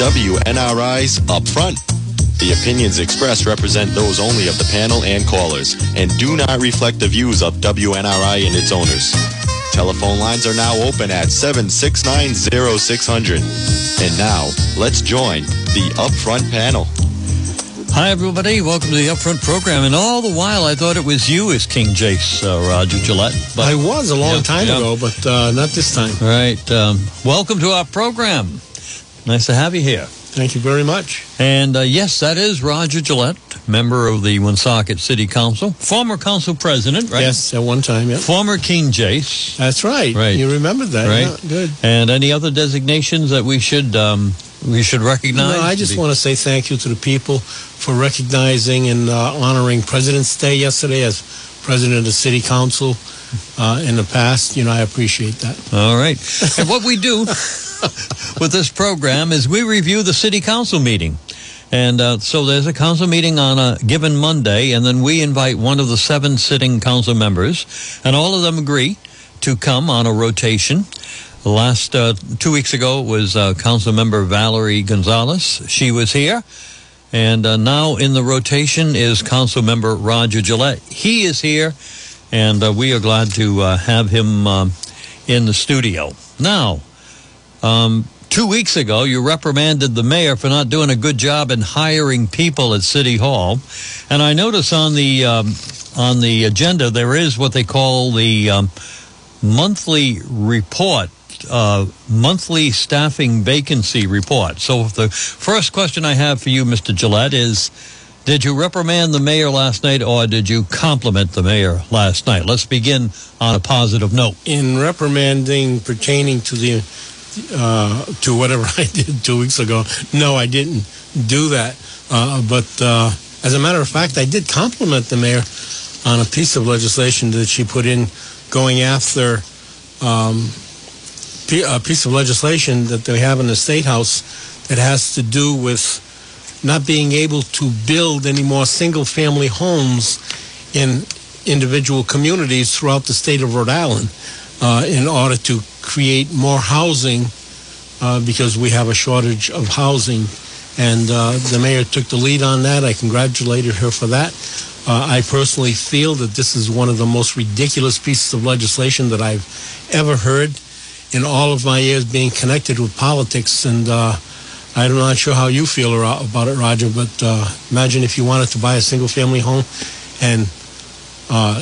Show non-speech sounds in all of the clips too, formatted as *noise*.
WNRI's Upfront. The opinions expressed represent those only of the panel and callers and do not reflect the views of WNRI and its owners. Telephone lines are now open at 7690600. And now, let's join the Upfront panel. Hi, everybody. Welcome to the Upfront program. And all the while, I thought it was you as King Jace, uh, Roger Gillette. But, I was a long yeah, time yeah. ago, but uh, not this time. Right. Um, welcome to our program. Nice to have you here. Thank you very much. And uh, yes, that is Roger Gillette, member of the Woonsocket City Council, former council president, right? Yes, at one time, yeah. Former King Jace. That's right. Right. You remember that, right? Yeah, good. And any other designations that we should um, we should recognize? No, I just want to say thank you to the people for recognizing and uh, honoring President's Day yesterday as president of the City Council. Uh, in the past, you know, I appreciate that. All right. and what we do with this program is we review the city council meeting. And uh, so there's a council meeting on a given Monday, and then we invite one of the seven sitting council members, and all of them agree to come on a rotation. Last uh, two weeks ago was uh, Council Member Valerie Gonzalez. She was here. And uh, now in the rotation is Council Member Roger Gillette. He is here, and uh, we are glad to uh, have him um, in the studio. Now, um, two weeks ago, you reprimanded the mayor for not doing a good job in hiring people at City Hall, and I notice on the um, on the agenda there is what they call the um, monthly report. Uh, monthly staffing vacancy report. So, the first question I have for you, Mr. Gillette, is did you reprimand the mayor last night or did you compliment the mayor last night? Let's begin on a positive note. In reprimanding pertaining to the uh, to whatever *laughs* I did two weeks ago. No, I didn't do that. Uh, but uh, as a matter of fact, I did compliment the mayor on a piece of legislation that she put in going after um, a piece of legislation that they have in the State House that has to do with not being able to build any more single family homes in individual communities throughout the state of Rhode Island uh, in order to create more housing uh, because we have a shortage of housing. And uh, the mayor took the lead on that. I congratulated her for that. Uh, I personally feel that this is one of the most ridiculous pieces of legislation that I've ever heard in all of my years being connected with politics. And uh, I'm not sure how you feel about it, Roger, but uh, imagine if you wanted to buy a single family home and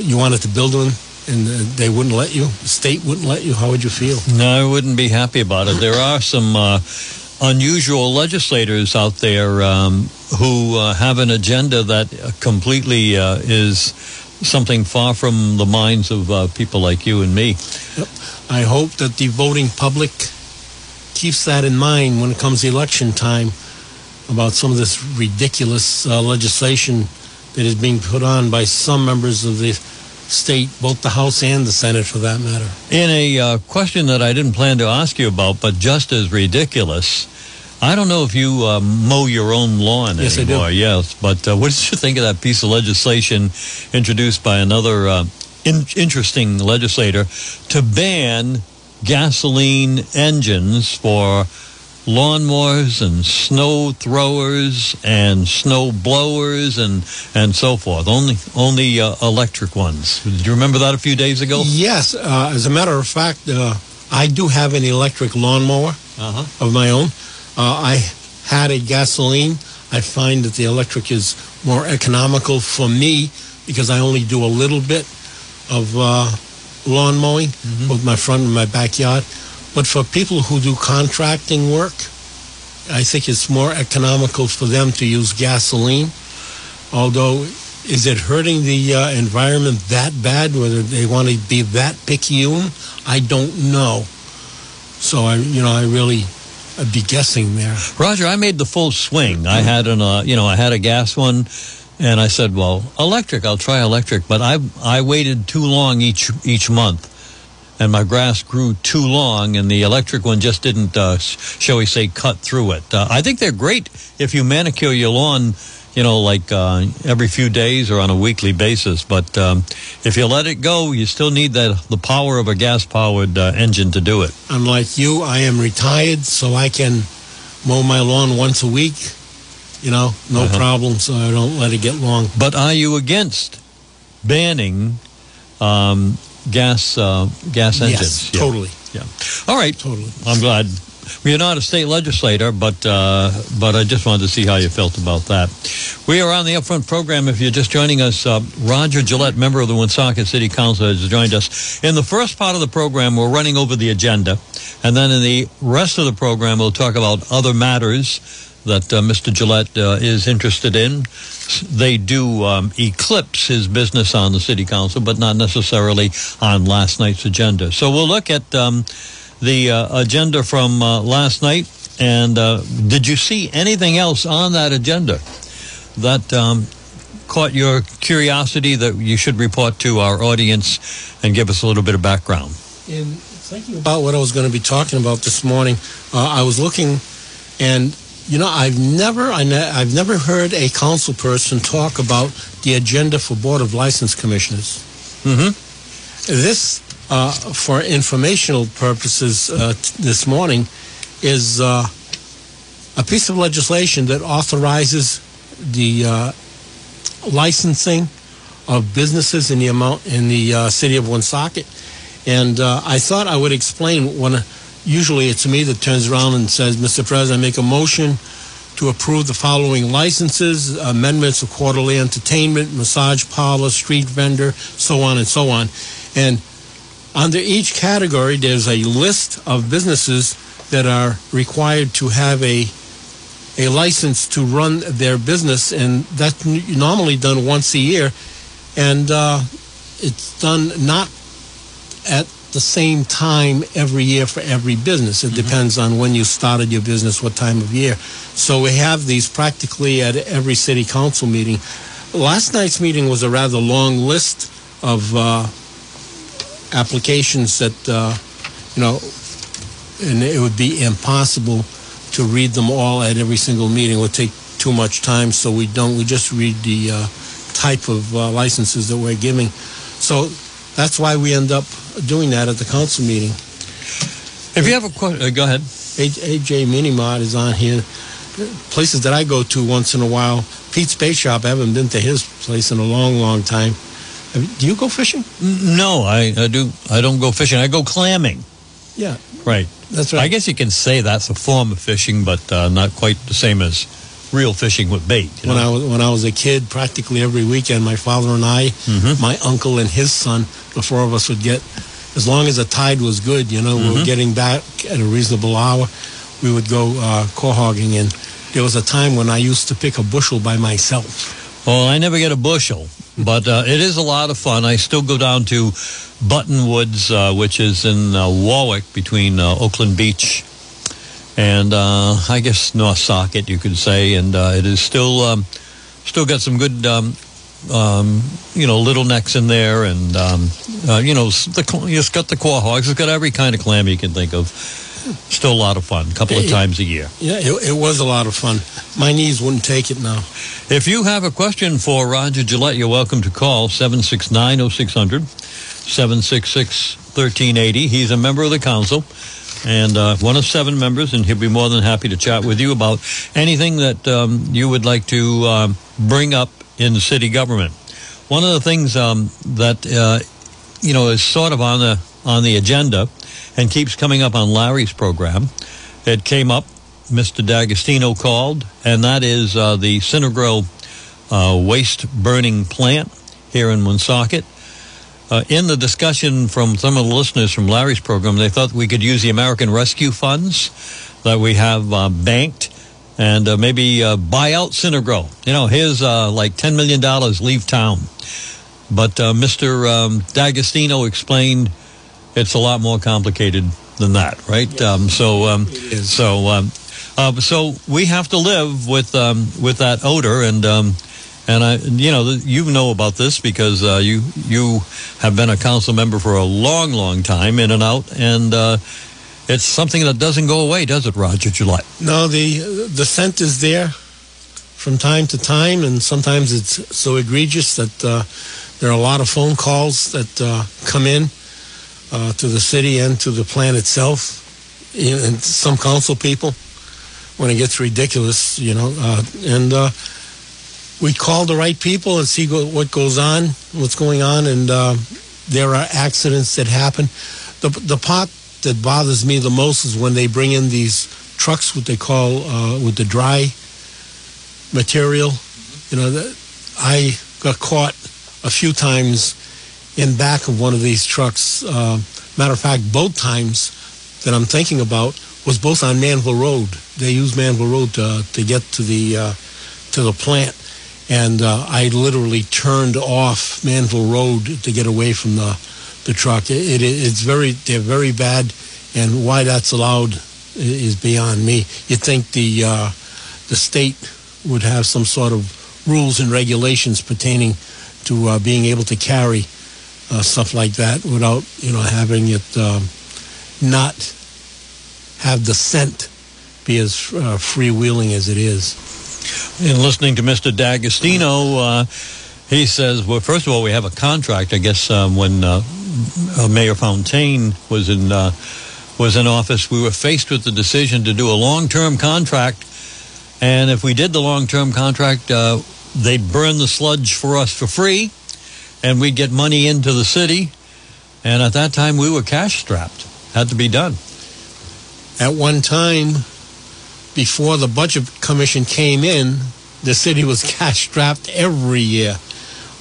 you wanted to build one and they wouldn't let you, the state wouldn't let you, how would you feel? No, I wouldn't be happy about it. There are some uh, unusual legislators out there um, who uh, have an agenda that completely uh, is something far from the minds of uh, people like you and me. Yep. I hope that the voting public keeps that in mind when it comes to election time about some of this ridiculous uh, legislation that is being put on by some members of the state, both the House and the Senate for that matter. In a uh, question that I didn't plan to ask you about, but just as ridiculous, I don't know if you uh, mow your own lawn yes, anymore. I do. Yes, but uh, what did you think of that piece of legislation introduced by another uh, in- interesting legislator to ban gasoline engines for lawnmowers and snow throwers and snow blowers and and so forth. Only only uh, electric ones. Did you remember that a few days ago? Yes. Uh, as a matter of fact, uh, I do have an electric lawnmower uh-huh. of my own. Uh, I had a gasoline. I find that the electric is more economical for me because I only do a little bit of uh, lawn mowing, mm-hmm. both my front and my backyard. But for people who do contracting work, I think it's more economical for them to use gasoline. Although, is it hurting the uh, environment that bad? Whether they want to be that picayune, I don't know. So I, you know, I really I'd be guessing there. Roger, I made the full swing. I had an, uh, you know, I had a gas one, and I said, well, electric. I'll try electric, but I I waited too long each each month and my grass grew too long, and the electric one just didn't, uh, shall we say, cut through it. Uh, I think they're great if you manicure your lawn, you know, like uh, every few days or on a weekly basis. But um, if you let it go, you still need that the power of a gas-powered uh, engine to do it. Unlike you, I am retired, so I can mow my lawn once a week. You know, no Uh-huh. problem. So I don't let it get long. But are you against banning um, gas gas Yes, engines? Yeah. totally, Yeah. All right. totally. I'm glad. You're not a state legislator, but uh, but I just wanted to see how you felt about that. We are on the Upfront program. If you're just joining us, uh, Roger Gillette, member of the Woonsocket City Council, has joined us. In the first part of the program, we're running over the agenda, and then in the rest of the program, we'll talk about other matters that uh, Mr. Gillette uh, is interested in. They do um, eclipse his business on the City Council, but not necessarily on last night's agenda. So we'll look at. Um, the uh, agenda from uh, last night. And uh, did you see anything else on that agenda that um, caught your curiosity that you should report to our audience and give us a little bit of background? In thinking about what I was going to be talking about this morning, uh, I was looking, and you know, I've never, I ne- I've never heard a council person talk about the agenda for Board of License Commissioners. Mm-hmm. This, uh, for informational purposes, uh, t- this morning, is uh, a piece of legislation that authorizes the uh, licensing of businesses in the amount in the uh, city of Woonsocket. And uh, I thought I would explain when usually it's me that turns around and says, Mr. President, I make a motion to approve the following licenses, amendments of quarterly entertainment, massage parlor, street vendor, so on and so on. And under each category, there's a list of businesses that are required to have a a license to run their business, and that's normally done once a year, and uh, it's done not at the same time every year for every business. It depends on when you started your business, what time of year. So we have these practically at every city council meeting. Last night's meeting was a rather long list of uh, applications that uh, you know, and it would be impossible to read them all at every single meeting. It would take too much time, so we don't. We just read the uh, type of uh, licenses that we're giving. So that's why we end up doing that at the council meeting. If you have a question, uh, go ahead. AJ Minimart is on here. Places that I go to once in a while. Pete's Bait Shop, I haven't been to his place in a long, long time. Do you go fishing? No, I, I do. I don't go fishing. I go clamming. Yeah, Right. that's right. I guess you can say that's a form of fishing, but uh, not quite the same as real fishing with bait. you when know? I was when I was a kid, practically every weekend, my father and I, Mhm. my uncle and his son, the four of us would get, as long as the tide was good, you know, we were Mhm. getting back at a reasonable hour, we would go uh, quahogging. And there was a time when I used to pick a bushel by myself. Well, I never get a bushel, *laughs* but uh, it is a lot of fun. I still go down to Buttonwoods, uh, which is in uh, Warwick between uh, Oakland Beach and uh, I guess Nausauket, you could say, and uh, it is still um, still got some good. Um, um, you know, little necks in there, and um, uh, you know, the it's got the quahogs. It's got every kind of clam you can think of. Still a lot of fun. A couple of times a year. Yeah, it, it was a lot of fun. My knees wouldn't take it now. If you have a question for Roger Gillette, you're welcome to call 769 0600, 766 1380. He's a member of the council and uh, one of seven members, and he'll be more than happy to chat with you about anything that um, you would like to um, bring up in city government. One of the things um, that uh, you know is sort of on the on the agenda and keeps coming up on Larry's program. It came up. Mr. D'Agostino called, and that is uh, the Synagro uh, waste burning plant here in Woonsocket. Uh, in the discussion from some of the listeners from Larry's program, they thought we could use the American Rescue Funds that we have uh, banked and uh, maybe uh, buy out Synagro. You know, his uh, like $10 million, leave town. But uh, Mr. Um, D'Agostino explained it's a lot more complicated than that, right? Um, so, um, so, um, uh, so we have to live with um, with that odor, and um, and I, you know, you know about this because uh, you you have been a council member for a long, long time, in and out, and uh, it's something that doesn't go away, does it, Roger Gillette? No, the the scent is there from time to time, and sometimes it's so egregious that uh, there are a lot of phone calls that uh, come in uh, to the city and to the plant itself, and some council people when it gets ridiculous, you know. Uh, and uh, we call the right people and see what goes on, what's going on, and uh, there are accidents that happen. The the part that bothers me the most is when they bring in these trucks, what they call uh, with the dry material. You know, the, I got caught a few times in back of one of these trucks. Uh, matter of fact, both times that I'm thinking about was both on Manville Road. They use Manville Road to, to get to the uh, to the plant, and uh, I literally turned off Manville Road to get away from the the truck. It, it, it's very they're very bad, and why that's allowed is beyond me. You'd think the uh, the state would have some sort of rules and regulations pertaining to uh, being able to carry uh, stuff like that without you know having it um, not have the scent be as uh, freewheeling as it is. In listening to Mr. D'Agostino, uh, he says, well, first of all, we have a contract. I guess um, when uh, uh, Mayor Fontaine was in uh, was in office, we were faced with the decision to do a long-term contract, and if we did the long-term contract, uh, they'd burn the sludge for us for free, and we'd get money into the city. And at that time, we were cash strapped. Had to be done. At one time, before the budget commission came in, the city was *laughs* cash strapped every year.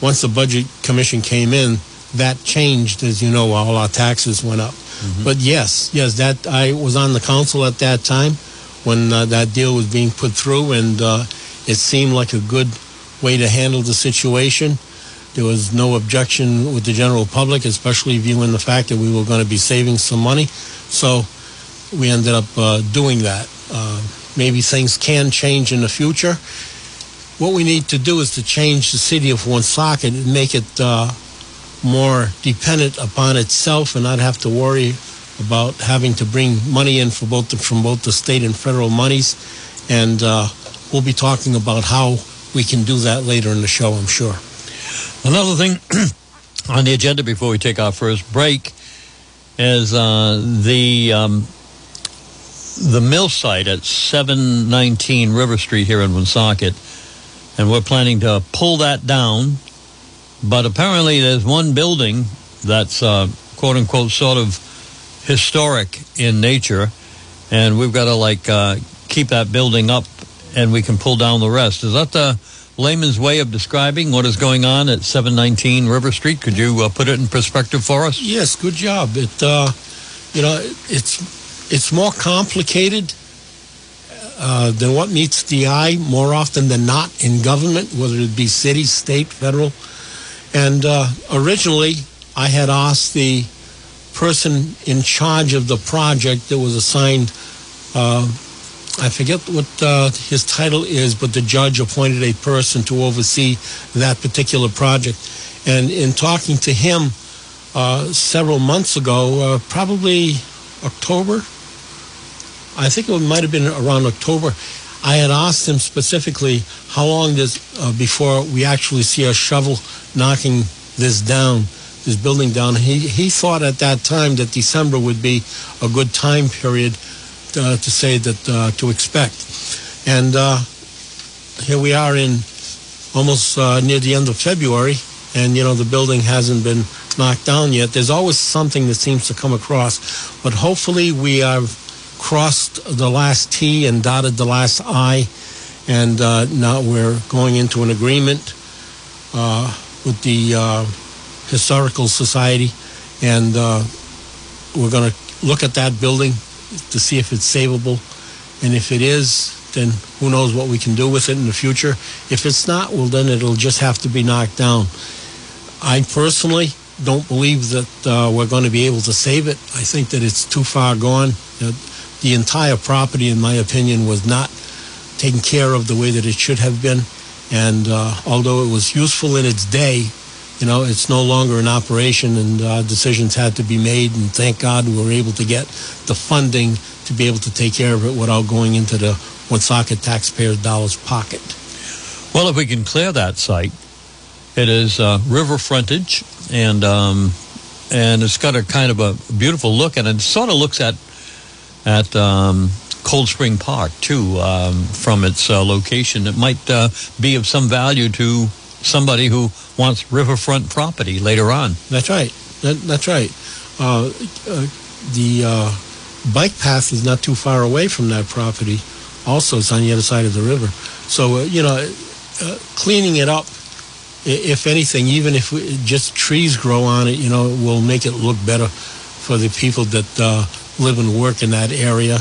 Once the budget commission came in, that changed, as you know, all our taxes went up. Mm-hmm. But yes, yes, that I was on the council at that time when uh, that deal was being put through, and uh, it seemed like a good way to handle the situation. There was no objection with the general public, especially viewing the fact that we were going to be saving some money. So we ended up uh, doing that. Uh, maybe things can change in the future. What we need to do is to change the city of One Woonsocket and make it uh, more dependent upon itself and not have to worry about having to bring money in for both the, from both the state and federal monies. And uh, we'll be talking about how we can do that later in the show, I'm sure. Another thing *clears throat* on the agenda before we take our first break is uh, the um, the mill site at 719 River Street here in Woonsocket, and we're planning to pull that down. But apparently, there's one building that's uh, quote unquote sort of historic in nature, and we've got to like uh, keep that building up, and we can pull down the rest. Is that the layman's way of describing what is going on at 719 River Street? Could you uh, put it in perspective for us? Yes, good job. It, uh, you know, it's it's more complicated uh, than what meets the eye more often than not in government, whether it be city, state, federal. And uh, originally, I had asked the person in charge of the project that was assigned. Uh, I forget what uh, his title is, but the judge appointed a person to oversee that particular project. And in talking to him uh, several months ago, uh, probably October, I think it might have been around October. I had asked him specifically how long does uh, before we actually see a shovel knocking this down, this building down. He he thought at that time that December would be a good time period uh, to say that uh, to expect, and uh, here we are in almost uh, near the end of February, and you know the building hasn't been knocked down yet. There's always something that seems to come across, but hopefully we have crossed the last T and dotted the last I, and uh, now we're going into an agreement uh, with the uh, Historical Society, and uh, we're going to look at that building to see if it's savable, and if it is, then who knows what we can do with it in the future. If it's not, well, then it'll just have to be knocked down. I personally don't believe that uh, we're going to be able to save it. I think that it's too far gone. You know, the entire property, in my opinion, was not taken care of the way that it should have been. And uh, although it was useful in its day, you know, it's no longer in operation, and uh, decisions had to be made. And thank God we were able to get the funding to be able to take care of it without going into the Woonsocket taxpayers' dollars pocket. Well, if we can clear that site, it is uh, river frontage, and um, and it's got a kind of a beautiful look, and it sort of looks at at um, Cold Spring Park too um, from its uh, location. It might uh, be of some value to somebody who wants riverfront property later on. That's right. That, that's right. Uh, uh, the uh, bike path is not too far away from that property. Also, it's on the other side of the river. So, uh, you know, cleaning it up, if anything, even if we, just trees grow on it, you know, will make it look better for the people that uh, live and work in that area.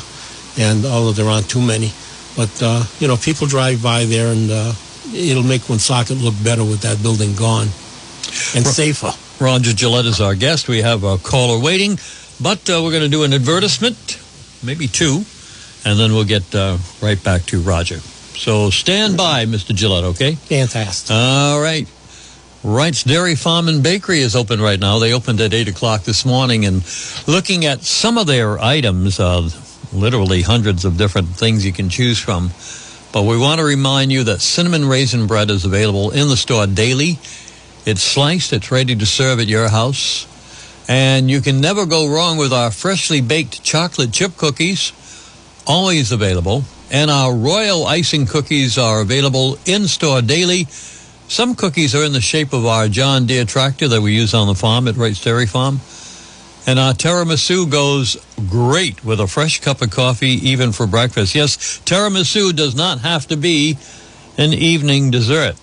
And although there aren't too many, but uh, you know, people drive by there, and uh, it'll make Woonsocket look better with that building gone and safer. Roger Gillette is our guest. We have a caller waiting, but uh, we're going to do an advertisement, maybe two, and then we'll get uh, right back to Roger. So stand by, Mr. Gillette, okay? Fantastic. All right. Wright's Dairy Farm and Bakery is open right now. They opened at 8 o'clock this morning, and looking at some of their items, uh, literally hundreds of different things you can choose from. But we want to remind you that cinnamon raisin bread is available in the store daily. It's sliced, it's ready to serve at your house. And you can never go wrong with our freshly baked chocolate chip cookies, always available. And our royal icing cookies are available in store daily. Some cookies are in the shape of our John Deere tractor that we use on the farm at Wright's Dairy Farm. And our tiramisu goes great with a fresh cup of coffee, even for breakfast. Yes, tiramisu does not have to be an evening dessert.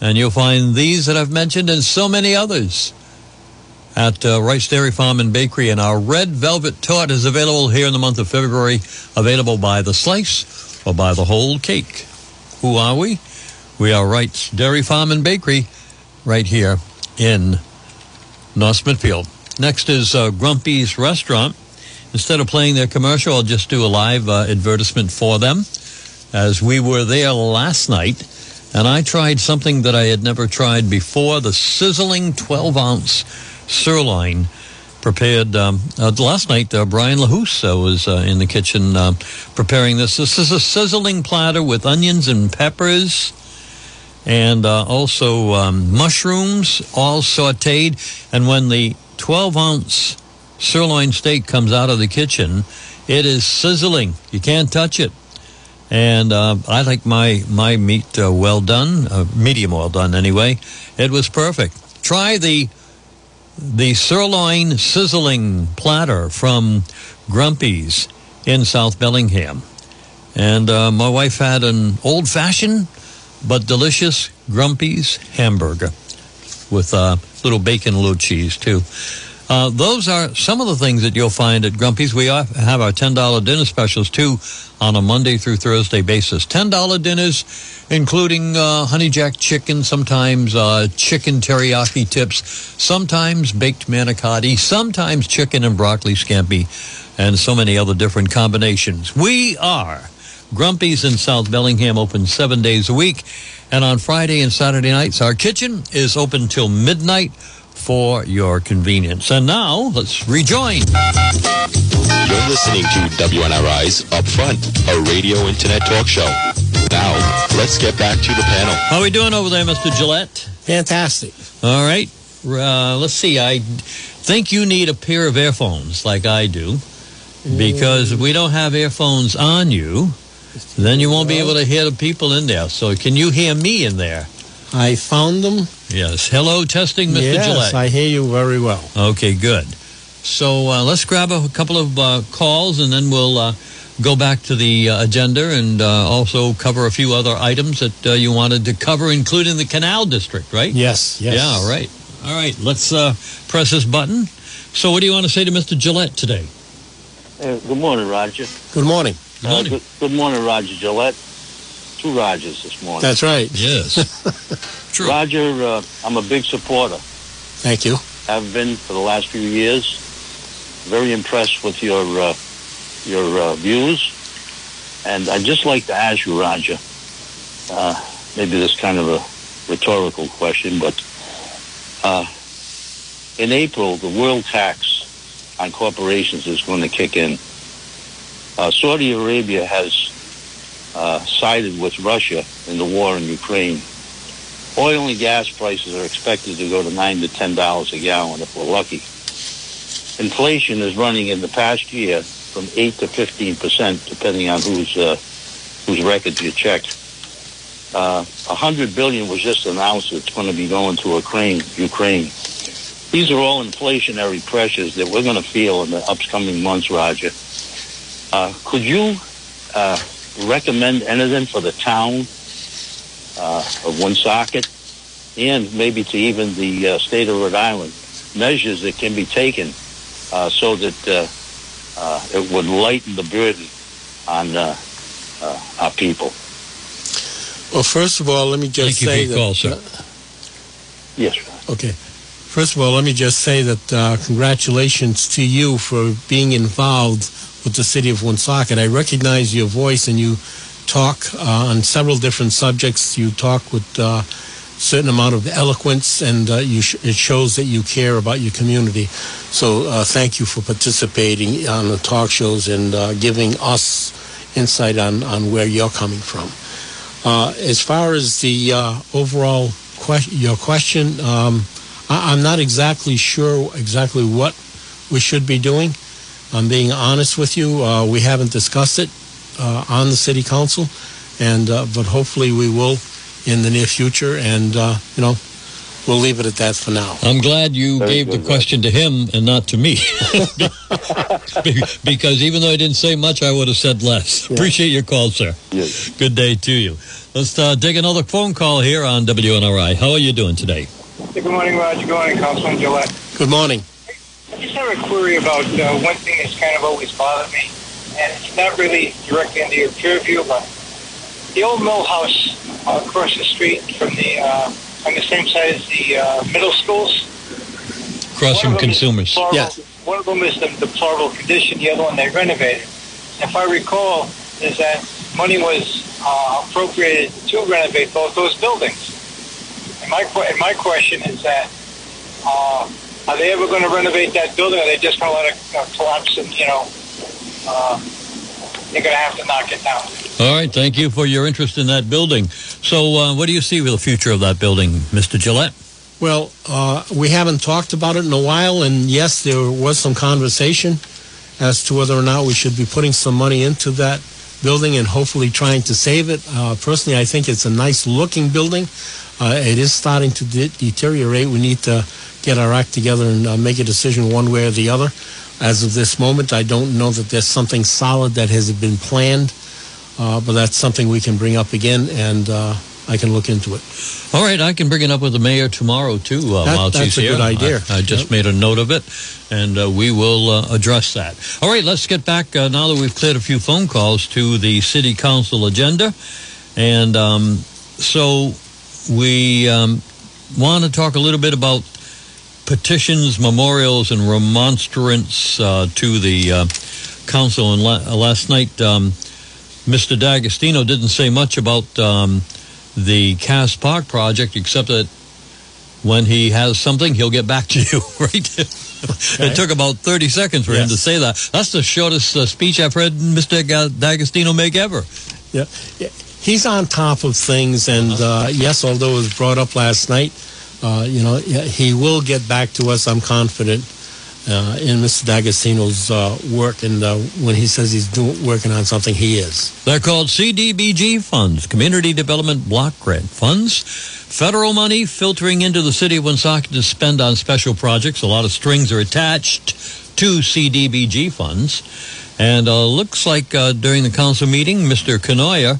And you'll find these that I've mentioned and so many others at uh, Wright's Dairy Farm and Bakery. And our red velvet tart is available here in the month of February, available by the slice or by the whole cake. Who are we? We are Wright's Dairy Farm and Bakery right here in North Smithfield. Next is uh, Grumpy's Restaurant. Instead of playing their commercial, I'll just do a live uh, advertisement for them. As we were there last night, and I tried something that I had never tried before the sizzling 12 ounce sirloin prepared um, uh, last night. Uh, Brian LaHouse uh, was uh, in the kitchen uh, preparing this. This is a sizzling platter with onions and peppers and uh, also um, mushrooms, all sauteed. And when the 12 ounce sirloin steak comes out of the kitchen, it is sizzling. You can't touch it. And uh, I like my my meat uh, well done, uh, medium well done anyway. It was perfect. Try the the sirloin sizzling platter from Grumpy's in South Bellingham. And uh, my wife had an old fashioned but delicious Grumpy's hamburger with uh, little bacon, a little cheese too. Uh, those are some of the things that you'll find at Grumpy's. We have our $10 dinner specials too on a Monday through Thursday basis. $10 dinners, including uh, honey jack chicken, sometimes uh, chicken teriyaki tips, sometimes baked manicotti, sometimes chicken and broccoli scampi, and so many other different combinations. We are Grumpy's in South Bellingham, open seven days a week. And on Friday and Saturday nights, our kitchen is open till midnight for your convenience. And now, let's rejoin. You're listening to WNRI's Upfront, a radio internet talk show. Now, let's get back to the panel. How are we doing over there, Mr. Gillette? Fantastic. All right. Uh, let's see. I think you need a pair of earphones like I do because we don't have earphones on you, then you won't be able to hear the people in there. So can you hear me in there? I found them. Yes. Hello, testing, Mr. Gillette. Yes, Gillette. I hear you very well. Okay, good. So uh, let's grab a couple of uh, calls and then we'll uh, go back to the uh, agenda and uh, also cover a few other items that uh, you wanted to cover, including the Canal District, right? Yes, yes. Yeah, right. All right, let's uh, press this button. So, what do you want to say to Mr. Gillette today? Uh, good morning, Roger. Good morning. Good Uh, morning. good, good morning, Roger Gillette. Two Rogers this morning. That's right. Yes. *laughs* True. Roger, uh, I'm a big supporter. Thank you. I've been for the last few years. Very impressed with your uh, your uh, views, and I'd just like to ask you, Roger. Uh, maybe this kind of a rhetorical question, but uh, in April, the world tax on corporations is going to kick in. Uh, Saudi Arabia has uh, sided with Russia in the war in Ukraine. Oil and gas prices are expected to go to nine to ten dollars a gallon if we're lucky. Inflation is running in the past year from 8 to 15 percent, depending on whose uh, whose records you checked. Uh, 100 billion was just announced it's going to be going to Ukraine. Ukraine. These are all inflationary pressures that we're going to feel in the upcoming months, Roger. Uh, could you uh, recommend anything for the town uh, of Woonsocket and maybe to even the uh, state of Rhode Island measures that can be taken uh, so that uh, uh, it would lighten the burden on uh, uh, our people? Well, first of all, let me just Thank you say for your that. call, sir. Yes. Okay. First of all, let me just say that uh, congratulations to you for being involved with the city of Woonsocket. I recognize your voice and you talk uh, on several different subjects. You talk with a uh, certain amount of eloquence and uh, sh- it shows that you care about your community. So uh, thank you for participating on the talk shows and uh, giving us insight on, on where you're coming from. Uh, as far as the overall your question, um, I- I'm not exactly sure exactly what we should be doing. I'm being honest with you. Uh, we haven't discussed it uh, on the city council, and uh, but hopefully we will in the near future. And uh, you know, we'll leave it at that for now. I'm glad you Very gave the good, question to him and not to me. *laughs* Because even though I didn't say much, I would have said less. Yeah. Appreciate your call, sir. Yes. Good day to you. Let's uh, take another phone call here on WNRI. How are you doing today? Hey, good morning, Roger. Good morning, Councilman Gillette. Good morning. I just have a query about uh, one thing that's kind of always bothered me, and it's not really directly into your purview, but the old mill house uh, across the street from the uh, on the same side as the uh, middle schools. Across from One of them is consumers. deplorable- Yes. One of them is the deplorable condition. The other one they renovated. If I recall, is that money was uh, appropriated to renovate both those buildings. And my and my question is that uh, are they ever going to renovate that building? Or are they just going to let it uh, collapse and you know uh, they're going to have to knock it down? All right. Thank you for your interest in that building. So, uh, what do you see with the future of that building, Mr. Gillette? Well, uh, we haven't talked about it in a while, and yes, there was some conversation as to whether or not we should be putting some money into that building and hopefully trying to save it. Uh, personally, I think it's a nice looking building. Uh, it is starting to de- deteriorate. We need to get our act together and uh, make a decision one way or the other. As of this moment, I don't know that there's something solid that has been planned, uh, but that's something we can bring up again, and uh, I can look into it. All right, I can bring it up with the mayor tomorrow too. Uh, That- while that's she's a here. good idea. I, I just made a note of it, and uh, we will uh, address that. All right, let's get back uh, now that we've cleared a few phone calls to the city council agenda, and um, so we um, want to talk a little bit about petitions, memorials, and remonstrance uh, to the uh, council. And la- last night, um, Mr. D'Agostino didn't say much about. Um, the Cass Park project, except that when he has something, he'll get back to you, *laughs* right? it took about 30 seconds for him to say that. That's the shortest uh, speech I've heard Mr. D'Agostino make ever. Yeah, yeah. he's on top of things, and uh, yes, although it was brought up last night, uh, you know, he will get back to us. I'm confident uh, in Mr. D'Agostino's uh, work, and uh, when he says he's doing working on something, he is. They're called CDBG funds, Community Development Block Grant Funds. Federal money filtering into the city of Woonsocket to spend on special projects. A lot of strings are attached to CDBG funds. And uh, looks like uh, during the council meeting, Mr. Cournoyer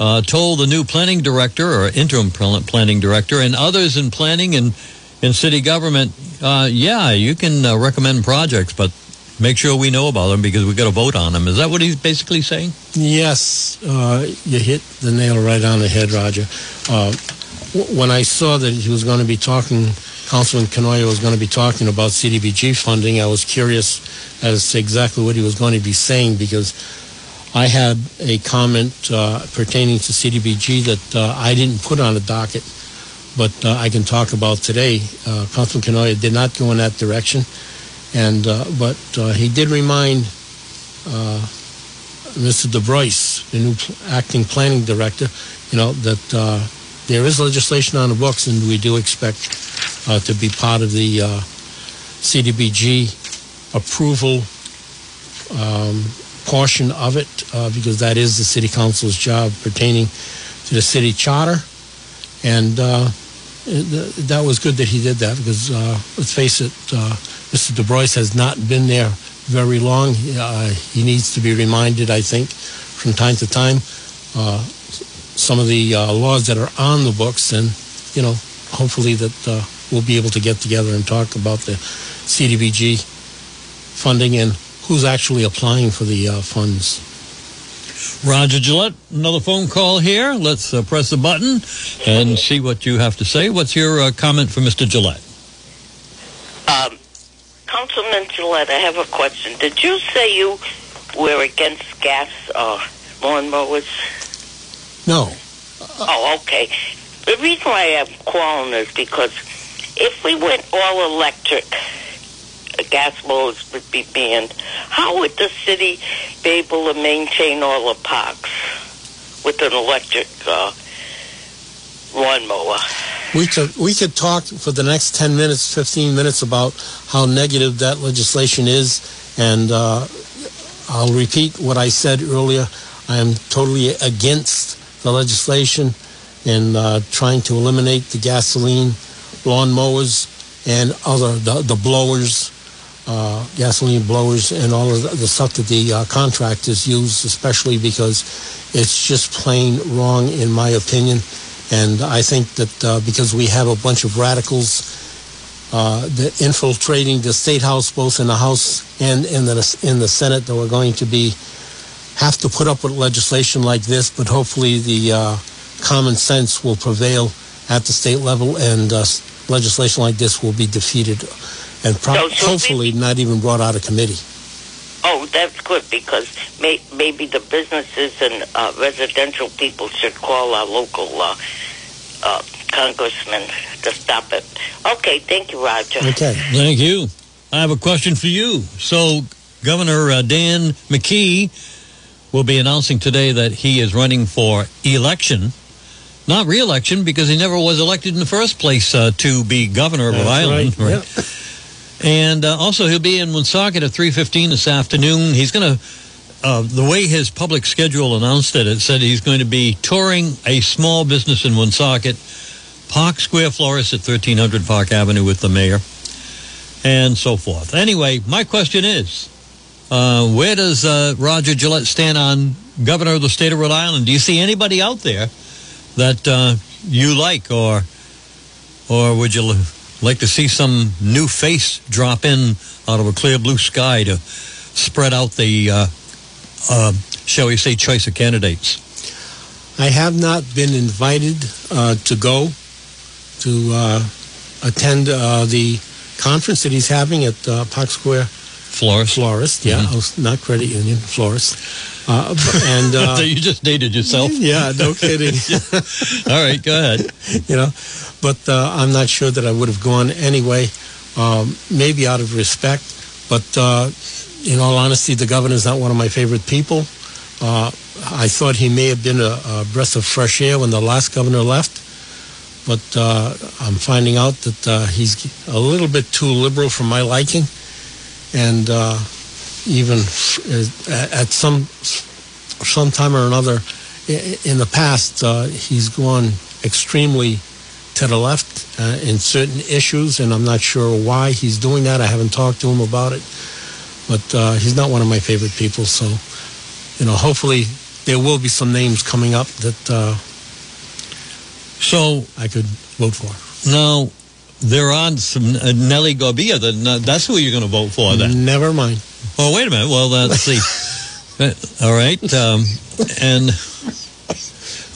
uh, told the new planning director or interim planning director and others in planning and in city government, uh, yeah, you can uh, recommend projects, but make sure we know about them because we've got to vote on them. Is that what he's basically saying? Yes, uh, you hit the nail right on the head, Roger. Uh, when I saw that he was going to be talking, Councilman Cournoyer was going to be talking about CDBG funding, I was curious as to exactly what he was going to be saying because I had a comment uh, pertaining to CDBG that uh, I didn't put on the docket, but uh, I can talk about today. Uh, Councilman Cournoyer did not go in that direction, and uh, but he did remind Mr. DeBrois, the new acting planning director, you know, that there is legislation on the books, and we do expect uh, to be part of the uh, CDBG approval um, portion of it uh, because that is the city council's job pertaining to the city charter. And uh, th- that was good that he did that because uh, let's face it, uh, Mr. Du Bois has not been there very long. Uh, he needs to be reminded, I think, from time to time, uh, some of the laws that are on the books, and you know, hopefully that we'll be able to get together and talk about the CDBG funding and who's actually applying for the uh, funds. Roger Gillette, another phone call here. Let's uh, press the button and see what you have to say. What's your uh, comment for Mr. Gillette? Um, Councilman Gillette, I have a question. Did you say you were against gas uh, lawnmowers? No, Oh, okay. The reason why I'm calling is because if we went all electric, uh, gas mowers would be banned. How would the city be able to maintain all the parks with an electric uh, lawnmower? we could we could talk for the next ten minutes, fifteen minutes about how negative that legislation is, and uh, I'll repeat what I said earlier. I am totally against the legislation and uh, trying to eliminate the gasoline lawnmowers and other the, the blowers, uh, gasoline blowers, and all of the, stuff that the uh, contractors use, especially because it's just plain wrong in my opinion. And I think that uh, because we have a bunch of radicals uh, that infiltrating the state house, both in the House and in the in the Senate, that we're going to be have to put up with legislation like this. But hopefully, the uh, common sense will prevail at the state level, and uh, legislation like this will be defeated, and pro- So should we hopefully not even brought out of committee. Oh, that's good because may, maybe the businesses and uh, residential people should call our local uh, uh, congressman to stop it. Okay, thank you, Roger. Okay. Thank you. I have a question for you. So, Governor uh, Dan McKee will be announcing today that he is running for election, not re-election, because he never was elected in the first place uh, to be governor of Rhode Island. right. Right. And uh, also, he'll be in Woonsocket at 3.15 this afternoon. He's going to, uh, the way his public schedule announced it, it said he's going to be touring a small business in Woonsocket, Park Square Florist at 1300 Park Avenue with the mayor, and so forth. Anyway, my question is, uh, where does uh, Roger Gillette stand on governor of the state of Rhode Island? Do you see anybody out there that uh, you like, or or would you like to see some new face drop in out of a clear blue sky to spread out the, uh, uh, shall we say, choice of candidates? I have not been invited uh, to go to uh, attend uh, the conference that he's having at uh, Park Square Florist. Florist. Yeah, Mhm. Not credit union florist. Uh, and *laughs* uh, you just dated yourself. *laughs* yeah, no *laughs* kidding. All right, go ahead. you know, but uh, I'm not sure that I would have gone anyway. Um, maybe out of respect, but uh, in all honesty, the governor's not one of my favorite people. Uh, I thought he may have been a, a breath of fresh air when the last governor left, but uh, I'm finding out that uh, he's a little bit too liberal for my liking, and uh, even f- at some some time or another i- in the past, uh, he's gone extremely to the left uh, in certain issues, and I'm not sure why he's doing that. I haven't talked to him about it, but uh, he's not one of my favorite people. So, you know, hopefully there will be some names coming up that uh, So I could vote for. now there are some uh, Nellie uh, that's who you're going to vote for. Then. Never mind. Oh, wait a minute. Well, let's see. Uh, All right, um, and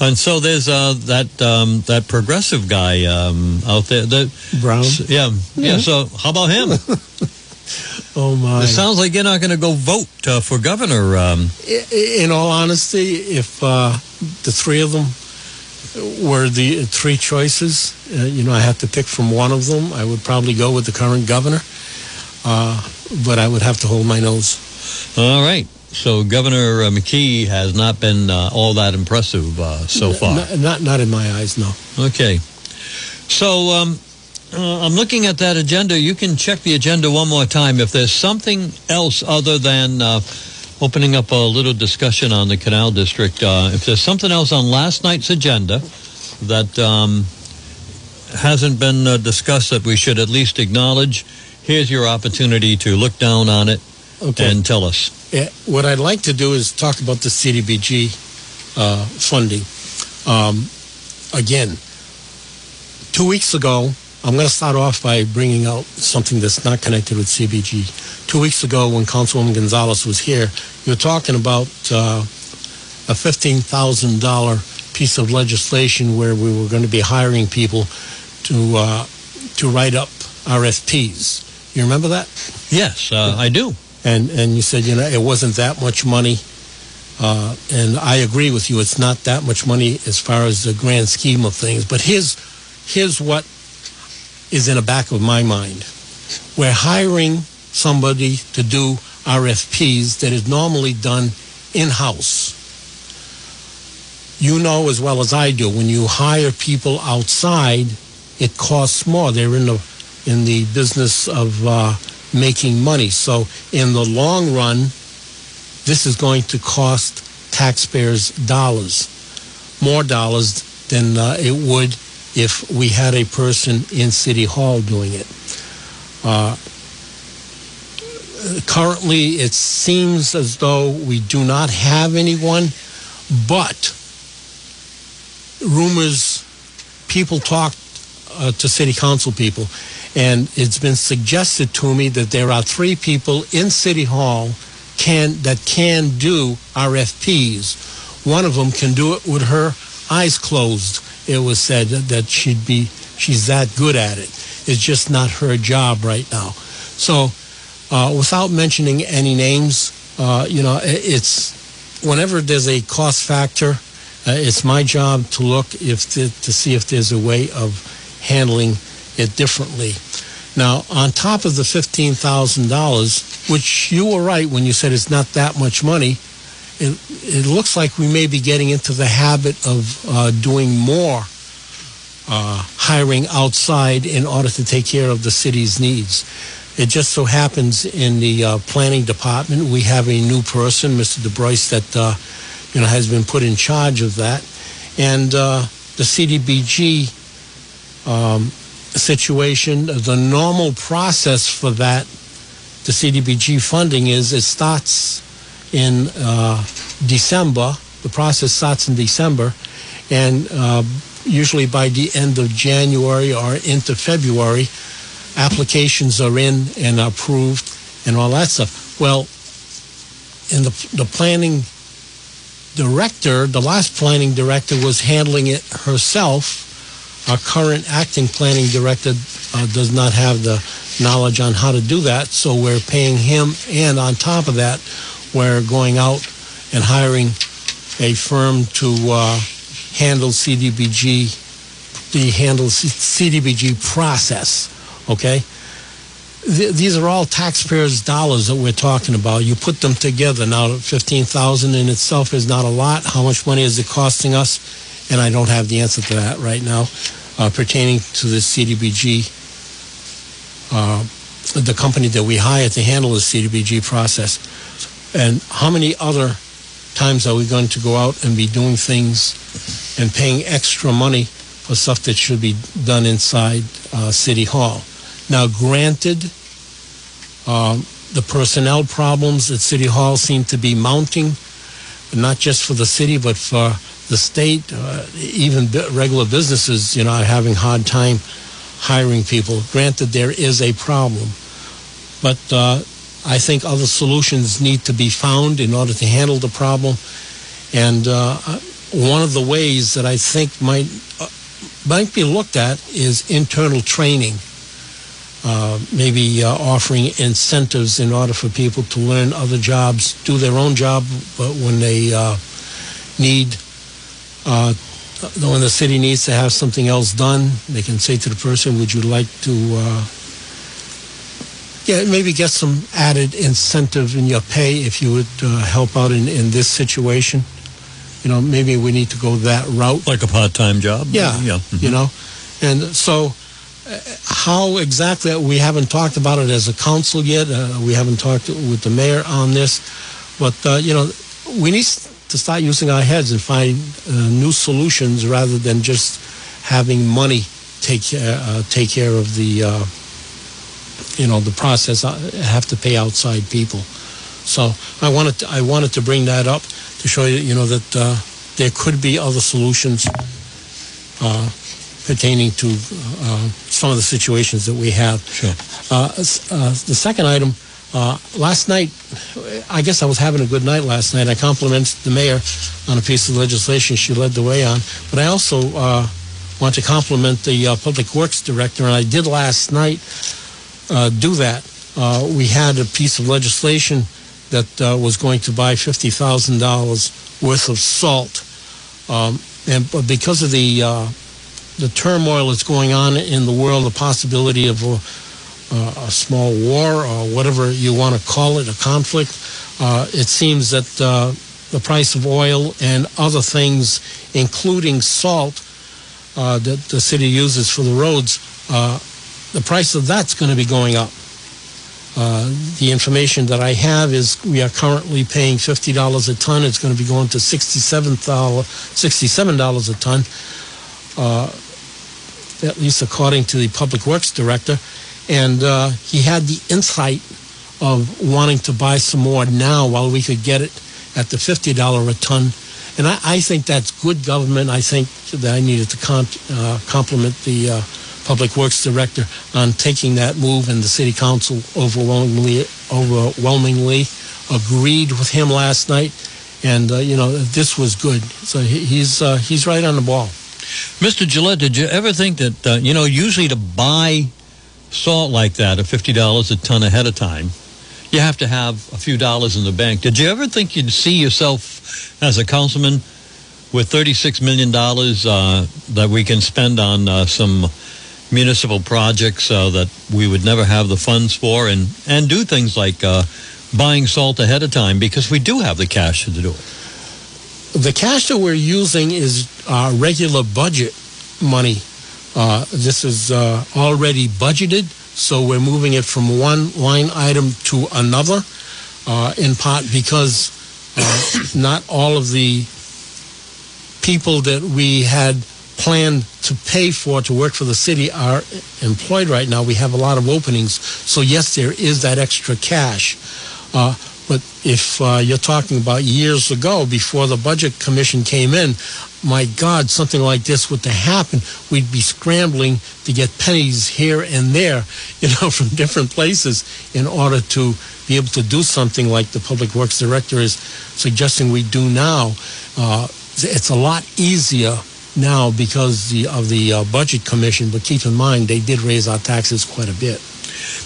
and so there's uh, that um, that progressive guy um, out there. That Brown. yeah, yeah. So how about him? *laughs* Oh my! It sounds like you're not going to go vote uh, for governor. Um, in all honesty, if uh, the three of them were the three choices, uh, you know, I have to pick from one of them. I would probably go with the current governor, uh, but I would have to hold my nose. all right. So Governor uh, McKee has not been uh, all that impressive uh, so far. Not, not, not in my eyes, no. Okay. So, um, Uh, I'm looking at that agenda. You can check the agenda one more time. If there's something else other than uh, opening up a little discussion on the Canal District, uh, if there's something else on last night's agenda that um, hasn't been uh, discussed that we should at least acknowledge, here's your opportunity to look down on it Okay. and tell us. Yeah, what I'd like to do is talk about the CDBG uh, funding. Um, again, two weeks ago, I'm going to start off by bringing out something that's not connected with CBG. Two weeks ago, when Councilwoman Gonzalez was here, you were talking about uh, a $15,000 piece of legislation where we were going to be hiring people to uh, to write up RFPs. You remember that? Yes, uh, I do. and and you said you know it wasn't that much money uh, and I agree with you. It's not that much money as far as the grand scheme of things but here's here's what is in the back of my mind. We're hiring somebody to do RFPs that is normally done in-house. You know as well as I do when you hire people outside it costs more. They're in the in the business of uh, making money. So in the long run, this is going to cost taxpayers dollars, more dollars than uh, it would if we had a person in City Hall doing it. Uh, currently, it seems as though we do not have anyone, but rumors, people talk uh, to city council people, and it's been suggested to me that there are three people in City Hall can that can do RFPs. One of them can do it with her eyes closed. It was said that she'd be she's that good at it. It's just not her job right now. So, uh, without mentioning any names, uh, you know, it's whenever there's a cost factor, uh, it's my job to look if to, to see if there's a way of handling it differently. Now, on top of the fifteen thousand dollars, which you were right when you said it's not that much money, it, it looks like we may be getting into the habit of uh, doing more uh, hiring outside in order to take care of the city's needs. It just so happens in the uh, planning department we have a new person, Mr. DeBrois, that uh, you know has been put in charge of that, and uh, the CDBG um, situation. The normal process for that, the CDBG funding is it starts in uh, December. The process starts in December, and uh, usually by the end of January or into February, applications are in and approved and all that stuff. Well, in the the planning director, the last planning director was handling it herself. Our current acting planning director uh, does not have the knowledge on how to do that, so we're paying him, and on top of that, we're going out and hiring a firm to uh, handle CDBG, the handle CDBG process. Okay, Th- these are all taxpayers' dollars that we're talking about. You put them together now. Fifteen thousand in itself is not a lot. How much money is it costing us? And I don't have the answer to that right now, uh, pertaining to the CDBG, uh, the company that we hire to handle the CDBG process. And how many other times are we going to go out and be doing things and paying extra money for stuff that should be done inside uh, City Hall? Now, granted, um, the personnel problems at City Hall seem to be mounting, not just for the city, but for the state. Uh, even regular businesses, you know, are having hard time hiring people. Granted, there is a problem, but uh, I think other solutions need to be found in order to handle the problem. And uh, one of the ways that I think might uh, might be looked at is internal training uh, maybe uh, offering incentives in order for people to learn other jobs, do their own job, but when they uh, need, uh, when the city needs to have something else done, they can say to the person, "Would you like to?" Uh, yeah, maybe get some added incentive in your pay if you would uh, help out in, in this situation. You know, maybe we need to go that route. Like a part-time job? Yeah, Yeah. you know, and so uh, how exactly, we haven't talked about it as a council yet. Uh, we haven't talked with the mayor on this. But, uh, you know, we need to start using our heads and find uh, new solutions rather than just having money take, uh, take care of the, uh, you know, the process, I have to pay outside people. So I wanted to, I wanted to bring that up to show you, you know, that uh, there could be other solutions uh, pertaining to uh, some of the situations that we have. Sure. Uh, uh, the second item, uh, last night, I guess I was having a good night last night. I complimented the mayor on a piece of legislation she led the way on, but I also uh, want to compliment the uh, public works director, and I did last night uh, do that. Uh, we had a piece of legislation that uh, was going to buy fifty thousand dollars worth of salt, um, and but because of the the turmoil that's going on in the world, the possibility of uh, a small war or whatever you want to call it, a conflict, uh, it seems that uh, the price of oil and other things, including salt uh, that the city uses for the roads, the price of that's going to be going up. Uh, the information that I have is we are currently paying $50 a ton. It's going to be going to $67, $67 a ton, uh, at least according to the Public Works Director. And uh, he had the insight of wanting to buy some more now while we could get it at the $50 a ton. And I, I think that's good government. I think that I needed to uh, compliment the uh, Public Works Director on taking that move, and the City Council overwhelmingly, overwhelmingly agreed with him last night. And uh, you know this was good. So he, he's uh, he's right on the ball. Mr. Gillette, did you ever think that, uh, you know, usually to buy salt like that at $50 a ton ahead of time, you have to have a few dollars in the bank. Did you ever think you'd see yourself as a councilman with $36 million uh, that we can spend on uh, some municipal projects uh, that we would never have the funds for and, and do things like uh, buying salt ahead of time because we do have the cash to do it? The cash that we're using is uh, regular budget money. Uh, this is uh, already budgeted, so we're moving it from one line item to another, uh, in part because uh, *coughs* not all of the people that we had planned to pay for to work for the city are employed right now. We have a lot of openings, so yes, there is that extra cash. Uh, but if uh, you're talking about years ago, before the budget commission came in, my God, something like this would to happen, we'd be scrambling to get pennies here and there, *laughs* you know, from different places in order to be able to do something like the public works director is suggesting we do now. Uh, it's a lot easier now because the, of the uh, budget commission, but keep in mind they did raise our taxes quite a bit.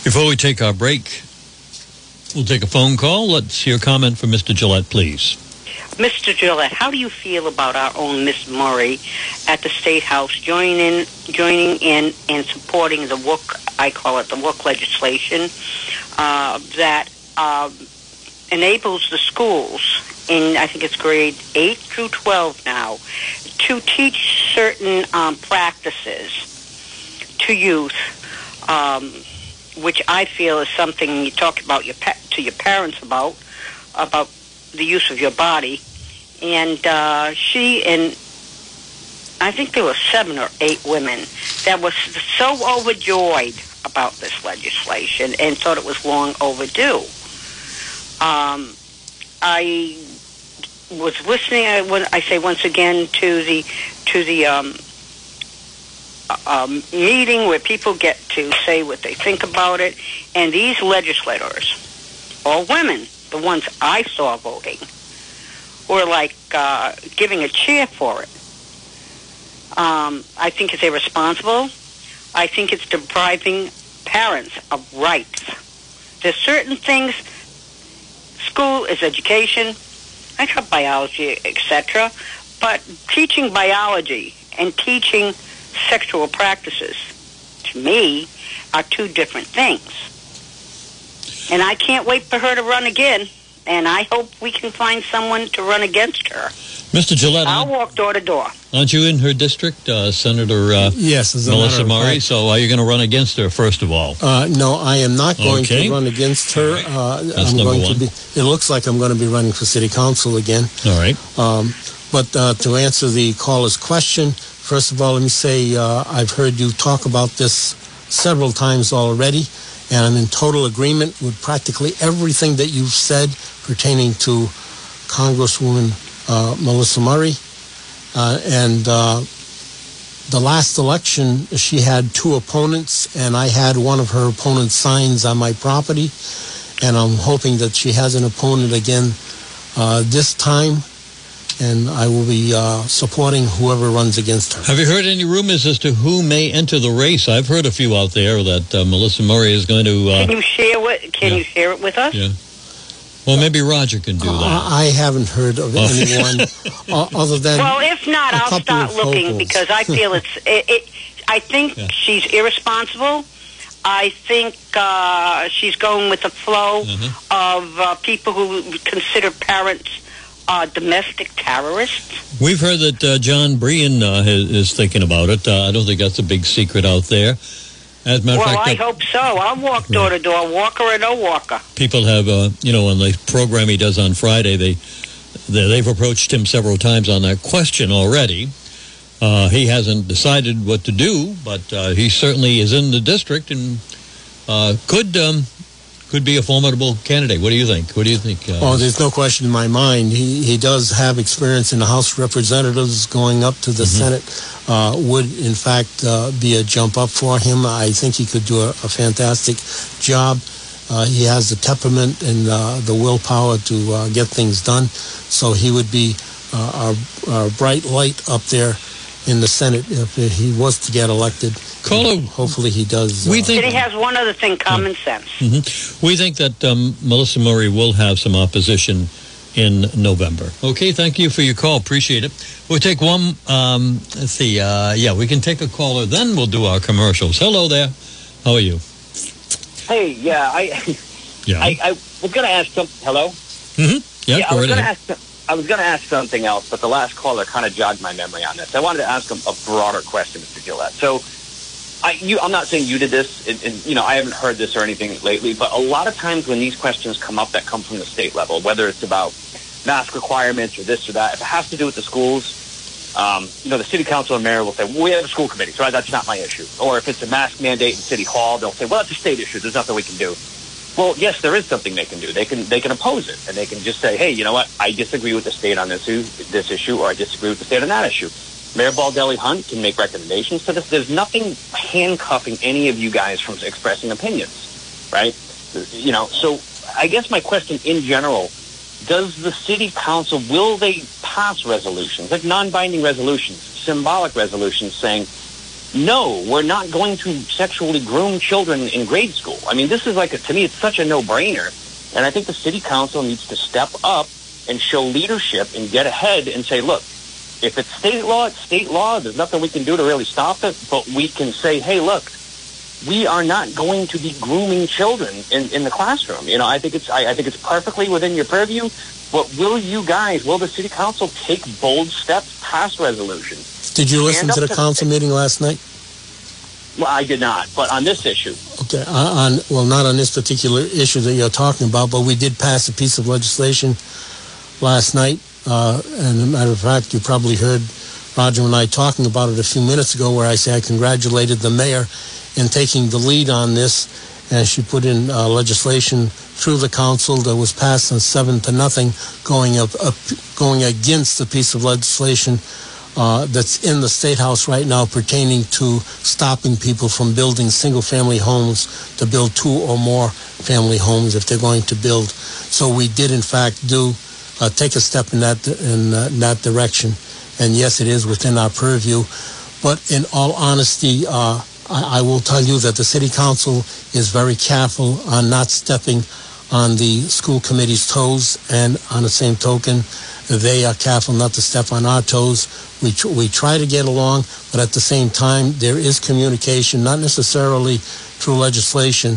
Before we take our break, we'll take a phone call. Let's hear a comment from Mr. Gillette, please. Mr. Gillette, how do you feel about our own Miss Murray at the State House joining joining in and supporting the work I call it the work legislation uh, that um, enables the schools in I think it's grade eight through twelve now to teach certain um, practices to youth, um, which I feel is something you talk about your pa- to your parents about about the use of your body. And uh, she and I think there were seven or eight women that was so overjoyed about this legislation and thought it was long overdue. Um, I was listening. I, when I say once again to the to the um, uh, um, meeting where people get to say what they think about it, and these legislators, all women, the ones I saw voting, were like uh, giving a cheer for it. Um, I think it's irresponsible. I think it's depriving parents of rights. There's certain things. School is education. I taught biology, etc. But teaching biology and teaching sexual practices, to me, are two different things. And I can't wait for her to run again and I hope we can find someone to run against her. Mr. Gillette, I'll walk door to door. aren't you in her district, uh, Senator uh, Yes, as a Melissa matter of Murray? So are you going to run against her, first of all? Uh, no, I am not going Okay. to run against her. All right. Uh, That's I'm number going one. to be. It looks like I'm going to be running for city council again. All right. Um, but uh, to answer the caller's question, first of all, let me say uh, I've heard you talk about this several times already, and I'm in total agreement with practically everything that you've said pertaining to Congresswoman uh, Melissa Murray. Uh, and uh, the last election, she had two opponents, and I had one of her opponent's signs on my property. And I'm hoping that she has an opponent again uh, this time, and I will be uh, supporting whoever runs against her. Have you heard any rumors as to who may enter the race? I've heard a few out there that uh, Melissa Murray is going to. Uh, Can you share what? Can yeah. you share it with us? yeah. Well, maybe Roger can do that. I, I haven't heard of Oh. anyone *laughs* uh, other than. Well, if not, a I'll start looking hopefuls. because I feel *laughs* it's. It, it, I think Yeah. she's irresponsible. I think uh, she's going with the flow Mm-hmm. of uh, people who consider parents uh, domestic terrorists. We've heard that uh, Jon Brien uh, is, thinking about it. Uh, I don't think that's a big secret out there. As a matter Well, fact, I that hope so. I'll walk door to door, walker or no walker. people have, uh, you know, on the program he does on Friday, they, they they've approached him several times on that question already. Uh, he hasn't decided what to do, but uh, he certainly is in the district and uh, could um, could be a formidable candidate. What do you think? What do you think? Uh, Oh, there's no question in my mind. He he does have experience in the House of Representatives. Going up to the Senate uh, would, in fact, uh, be a jump up for him. I think he could do a, a fantastic job. Uh, he has the temperament and uh, the willpower to uh, get things done. So he would be uh, our, our bright light up there in the Senate if he was to get elected. Caller, Hopefully he does. we uh, think he has one other thing, common sense. We think that um, Melissa Murray will have some opposition in November. Okay, thank you for your call. Appreciate it. We'll take one. Um, let's see. Uh, yeah, we can take a caller. Then we'll do our commercials. Hello there. How are you? Hey, yeah, I, Yeah. I, I was going to ask some. Hello. yeah, yeah, I was right going to ahead. ask. I was going to ask something else, but the last caller kind of jogged my memory on this. I wanted to ask him a broader question, Mr. Gillette. So, I, you, I'm not saying you did this, and, and you know, I haven't heard this or anything lately, but a lot of times when these questions come up that come from the state level, whether it's about mask requirements or this or that, if it has to do with the schools, um, you know, the city council and mayor will say, well, we have a school committee, so that's not my issue. Or if it's a mask mandate in city hall, they'll say, well, that's a state issue. There's nothing we can do. Well, yes, there is something they can do. They can they can oppose it, and they can just say, hey, you know what? I disagree with the state on this issue, this issue, or I disagree with the state on that issue. Mayor Baldelli Hunt can make recommendations to this. There's nothing handcuffing any of you guys from expressing opinions, right? You know, so I guess my question in general does the city council will they pass resolutions like non-binding resolutions symbolic resolutions saying no we're not going to sexually groom children in grade school i mean this is like a, to me it's such a no-brainer and i think the city council needs to step up and show leadership and get ahead and say look if it's state law it's state law there's nothing we can do to really stop it but we can say hey look we are not going to be grooming children in, in the classroom. You know, I think it's I, I think it's perfectly within your purview. But will you guys, will the city council take bold steps, pass resolutions? Did you listen to the to- council meeting last night? Well, I did not, but on this issue, Okay, on, on well, not on this particular issue that you're talking about, but we did pass a piece of legislation last night. Uh, and a matter of fact, you probably heard Roger and I talking about it a few minutes ago, where I say I congratulated the mayor in taking the lead on this, and she put in uh, legislation through the council that was passed on seven to nothing, going up, up going against the piece of legislation uh, that's in the state house right now pertaining to stopping people from building single-family homes to build two or more family homes if they're going to build. So we did, in fact, do uh, take a step in that in, uh, that direction. And yes, it is within our purview. But in all honesty, uh, I, I will tell you that the city council is very careful on not stepping on the school committee's toes, and on the same token, they are careful not to step on our toes. We, tr- we try to get along, but at the same time, there is communication, not necessarily through legislation,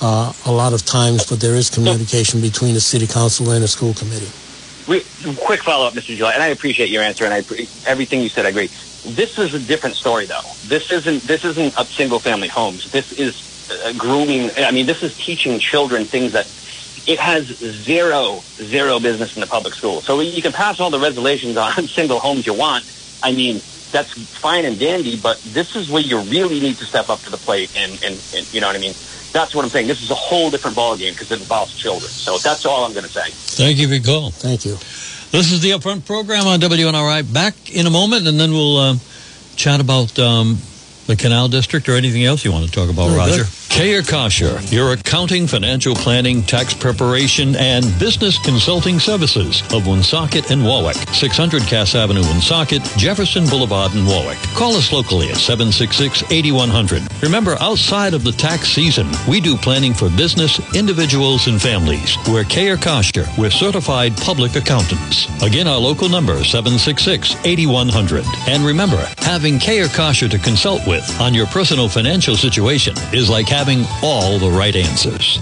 uh, a lot of times, but there is communication between the city council and the school committee. Quick follow up, Mr. Gillette, and I appreciate your answer, and I everything you said. I agree. This is a different story, though. This isn't this isn't a single family homes. This is uh, grooming. I mean, this is teaching children things that it has zero zero business in the public school. So you can pass all the resolutions on *laughs* single homes you want. I mean, that's fine and dandy, but this is where you really need to step up to the plate, and and, and you know what I mean. That's what I'm saying. This is a whole different ballgame because it involves children. So that's all I'm going to say. Thank you for your call. Thank you. This is the Upfront program on WNRI. Back in a moment, and then we'll uh, chat about um, the Canal District or anything else you want to talk about, Very Roger. good. Kayer Kosher, your accounting, financial planning, tax preparation, and business consulting services of Woonsocket and Warwick. 600 Cass Avenue, Woonsocket, Jefferson Boulevard in Warwick. Call us locally at 766-8100. Remember, outside of the tax season, we do planning for business, individuals, and families. We're Kayer Kosher. We're certified public accountants. Again, our local number, 766-8100. And remember, having Kayer Kosher to consult with on your personal financial situation is like having all the right answers.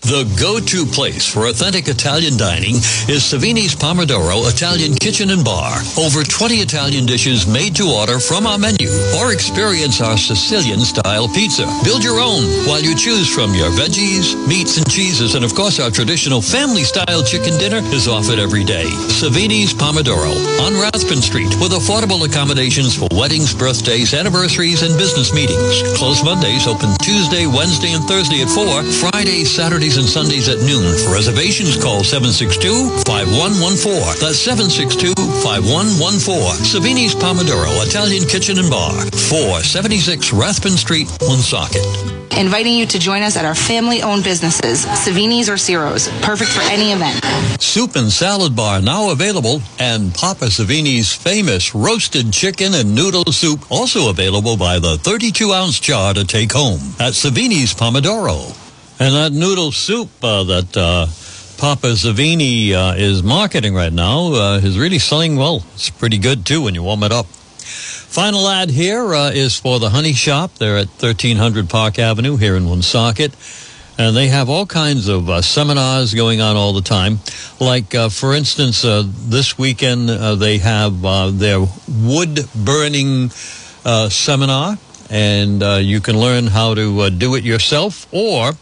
The go-to place for authentic Italian dining is Savini's Pomodoro Italian Kitchen and Bar. Over 20 Italian dishes made to order from our menu or experience our Sicilian-style pizza. Build your own while you choose from your veggies, meats and cheeses, and of course our traditional family-style chicken dinner is offered every day. Savini's Pomodoro on Rathbun Street with affordable accommodations for weddings, birthdays, anniversaries, and business meetings. Closed Mondays, open Tuesday, Wednesday, and Thursday at 4, Fridays, Saturdays, and Sundays at noon. For reservations, call 762-5114. That's 762-5114. Savini's Pomodoro Italian Kitchen and Bar, 476 Rathbun Street, Woonsocket. Inviting you to join us at our family-owned businesses, Savini's or Ciro's, perfect for any event. Soup and salad bar now available, and Papa Savini's famous roasted chicken and noodle soup also available by the 32 ounce jar to take home at Savini's Pomodoro. And that noodle soup uh, that uh, Papa Savini uh, is marketing right now uh, is really selling well. It's pretty good too when you warm it up. Final ad here uh, is for the Honey Shop. They're at 1300 Park Avenue here in Woonsocket. And they have all kinds of uh, seminars going on all the time. Like, for instance, this weekend they have their wood burning seminar, and you can learn how to do it yourself. Or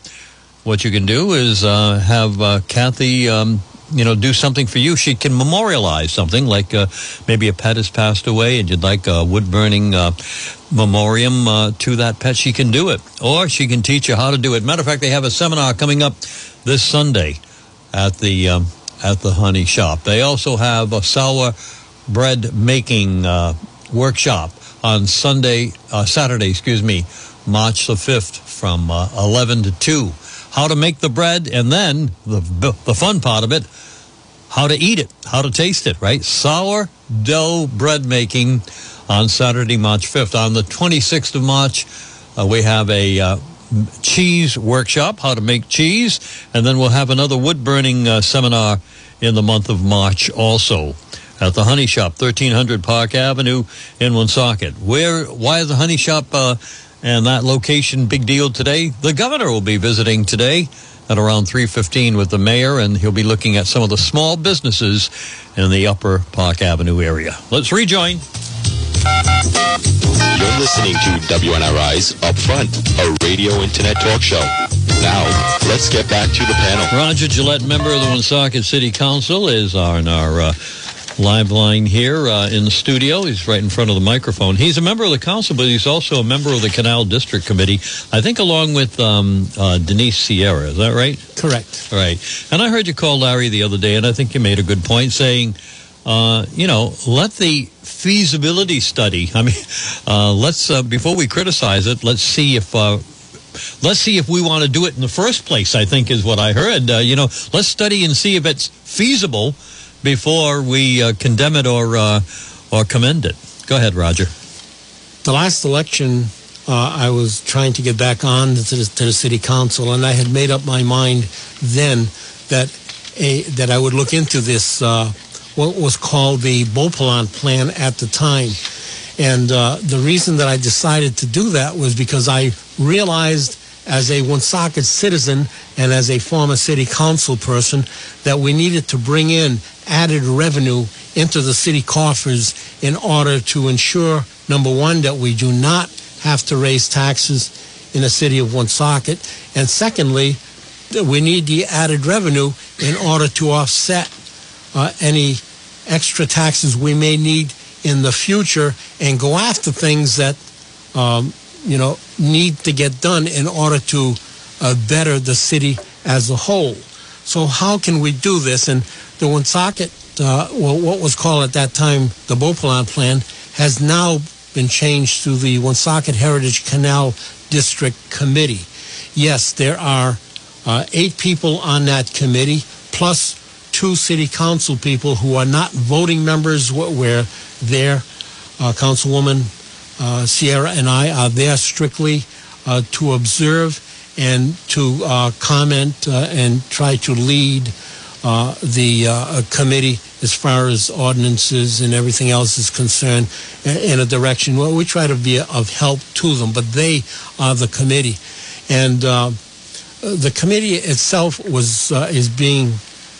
what you can do is uh, have uh, Kathy, um, you know, do something for you. She can memorialize something, like uh, maybe a pet has passed away, and you'd like a wood burning uh, memoriam uh, to that pet. She can do it, or she can teach you how to do it. Matter of fact, they have a seminar coming up this Sunday at the um, at the Honey Shop. They also have a sour bread making uh, workshop on Sunday, Saturday, excuse me, March the fifth, from uh, eleven to two. How to make the bread, and then the the fun part of it, how to eat it, how to taste it. Right, sour dough bread making on Saturday, March fifth. On the twenty sixth of March, uh, we have a uh, cheese workshop, how to make cheese, and then we'll have another wood burning uh, seminar in the month of March also at the Honey Shop, 1300 Park Avenue in Woonsocket. Where, why is the Honey Shop uh, and that location big deal today? The governor will be visiting today at around 3.15 with the mayor, and he'll be looking at some of the small businesses in the upper Park Avenue area. Let's rejoin. You're listening to WNRI's Upfront, a radio internet talk show. Now, let's get back to the panel. Roger Gillette, member of the Woonsocket City Council, is on our uh, live line here uh, in the studio. He's right in front of the microphone. He's a member of the council, but he's also a member of the Canal District Committee, I think along with um, uh, Denise Sierra. Is that right? Correct. Right. And I heard you call Larry the other day, and I think you made a good point saying, uh, you know, let the feasibility study, *laughs* I mean, uh, let's, uh, before we criticize it, let's see if, uh, let's see if we want to do it in the first place, I think is what I heard. Uh, you know, let's study and see if it's feasible before we uh, condemn it or, uh, or commend it. Go ahead, Roger. The last election, uh, I was trying to get back on to the, to the city council, and I had made up my mind then that a that I would look into this uh, what was called the Beauplan plan at the time. And uh, the reason that I decided to do that was because I realized as a Woonsocket citizen and as a former city council person, that we needed to bring in added revenue into the city coffers in order to ensure, number one, that we do not have to raise taxes in the city of Woonsocket, and secondly, that we need the added revenue in order to offset uh, any extra taxes we may need in the future and go after things that um, you know need to get done in order to uh, better the city as a whole. So how can we do this? And the Woonsocket, uh, well, what was called at that time the Beauplan Plan, has now been changed to the Woonsocket Heritage Canal District Committee. Yes, there are uh, eight people on that committee, plus two city council people who are not voting members, where there, uh, Councilwoman Sierra and I are there strictly uh, to observe and to uh, comment uh, and try to lead uh, the uh, committee as far as ordinances and everything else is concerned in a direction where we try to be of help to them, but they are the committee. And uh, the committee itself was uh, is being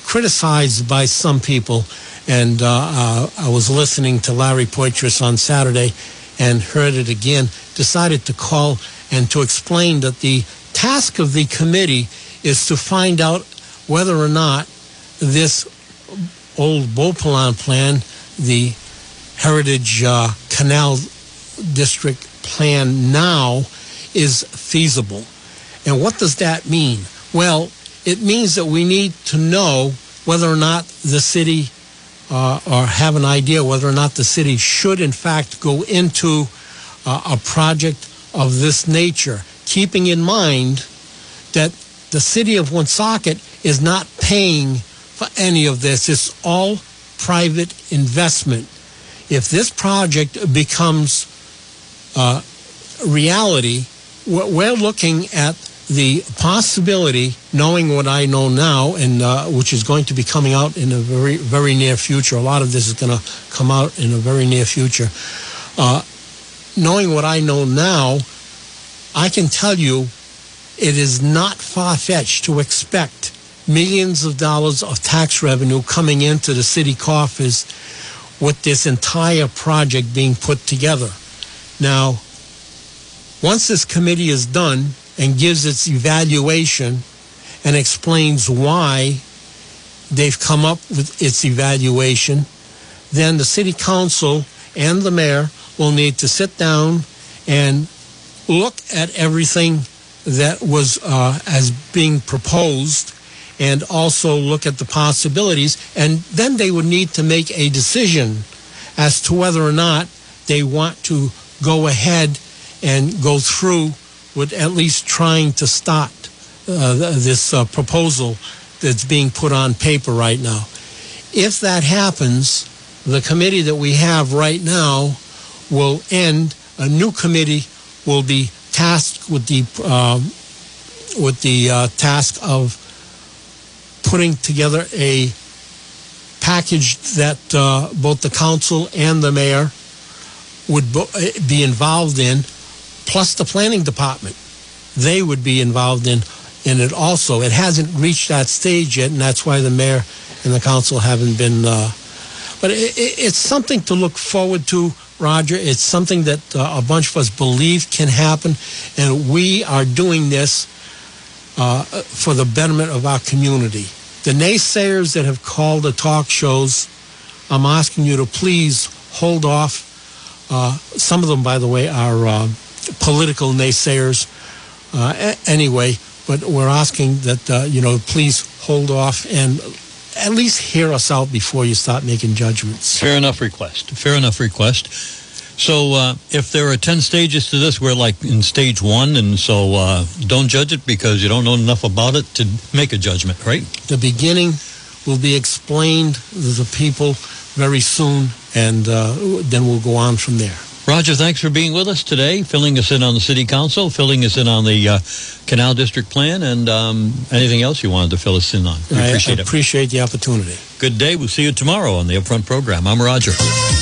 criticized by some people. And uh, uh, I was listening to Larry Poitras on Saturday and heard it again, decided to call and to explain that the task of the committee is to find out whether or not this old Beauplan plan, the Heritage uh, Canal District plan now, is feasible. And what does that mean? Well, it means that we need to know whether or not the city uh, or have an idea whether or not the city should in fact go into uh, a project of this nature, keeping in mind that the city of Woonsocket is not paying for any of this. It's all private investment. If this project becomes uh, reality, we're looking at the possibility, knowing what I know now, and uh, which is going to be coming out in a very, very near future. A lot of this is going to come out in a very near future. Uh, knowing what I know now, I can tell you it is not far fetched to expect millions of dollars of tax revenue coming into the city coffers with this entire project being put together. Now, once this committee is done and gives its evaluation and explains why they've come up with its evaluation, then the city council and the mayor will need to sit down and look at everything that was uh, as being proposed and also look at the possibilities. And then they would need to make a decision as to whether or not they want to go ahead and go through with at least trying to stop uh, this uh, proposal that's being put on paper right now. If that happens, the committee that we have right now will end. A new committee will be tasked with the um, with the uh, task of putting together a package that uh, both the council and the mayor would bo- be involved in, plus the planning department. They would be involved in in it also. It hasn't reached that stage yet, and that's why the mayor and the council haven't been. Uh, but it, it, it's something to look forward to, Roger. It's something that uh, a bunch of us believe can happen, and we are doing this uh, for the betterment of our community. The naysayers that have called the talk shows, I'm asking you to please hold off. Uh, some of them, by the way, are uh, political naysayers. Uh, anyway, but we're asking that uh, you know please hold off and at least hear us out before you start making judgments. Fair enough request. Fair enough request. So uh, if there are 10 stages to this, we're like in stage one, and so uh, don't judge it because you don't know enough about it to make a judgment, right? The beginning will be explained to the people very soon, and uh, then we'll go on from there. Roger, thanks for being with us today, filling us in on the city council, filling us in on the uh, canal district plan, and um, anything else you wanted to fill us in on. We appreciate I it. appreciate the opportunity. Good day. We'll see you tomorrow on the Upfront program. I'm Roger.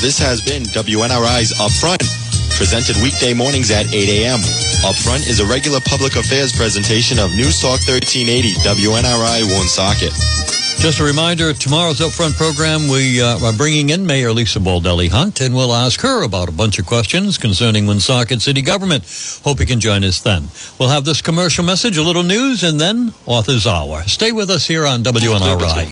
This has been WNRI's Upfront, presented weekday mornings at 8 a.m. Upfront is a regular public affairs presentation of News Talk 1380 WNRI Woonsocket. Just a reminder, tomorrow's Upfront program, we uh, are bringing in Mayor Lisa Baldelli Hunt, and we'll ask her about a bunch of questions concerning Woonsocket City Government. Hope you can join us then. We'll have this commercial message, a little news, and then Author's Hour. Stay with us here on WNRI.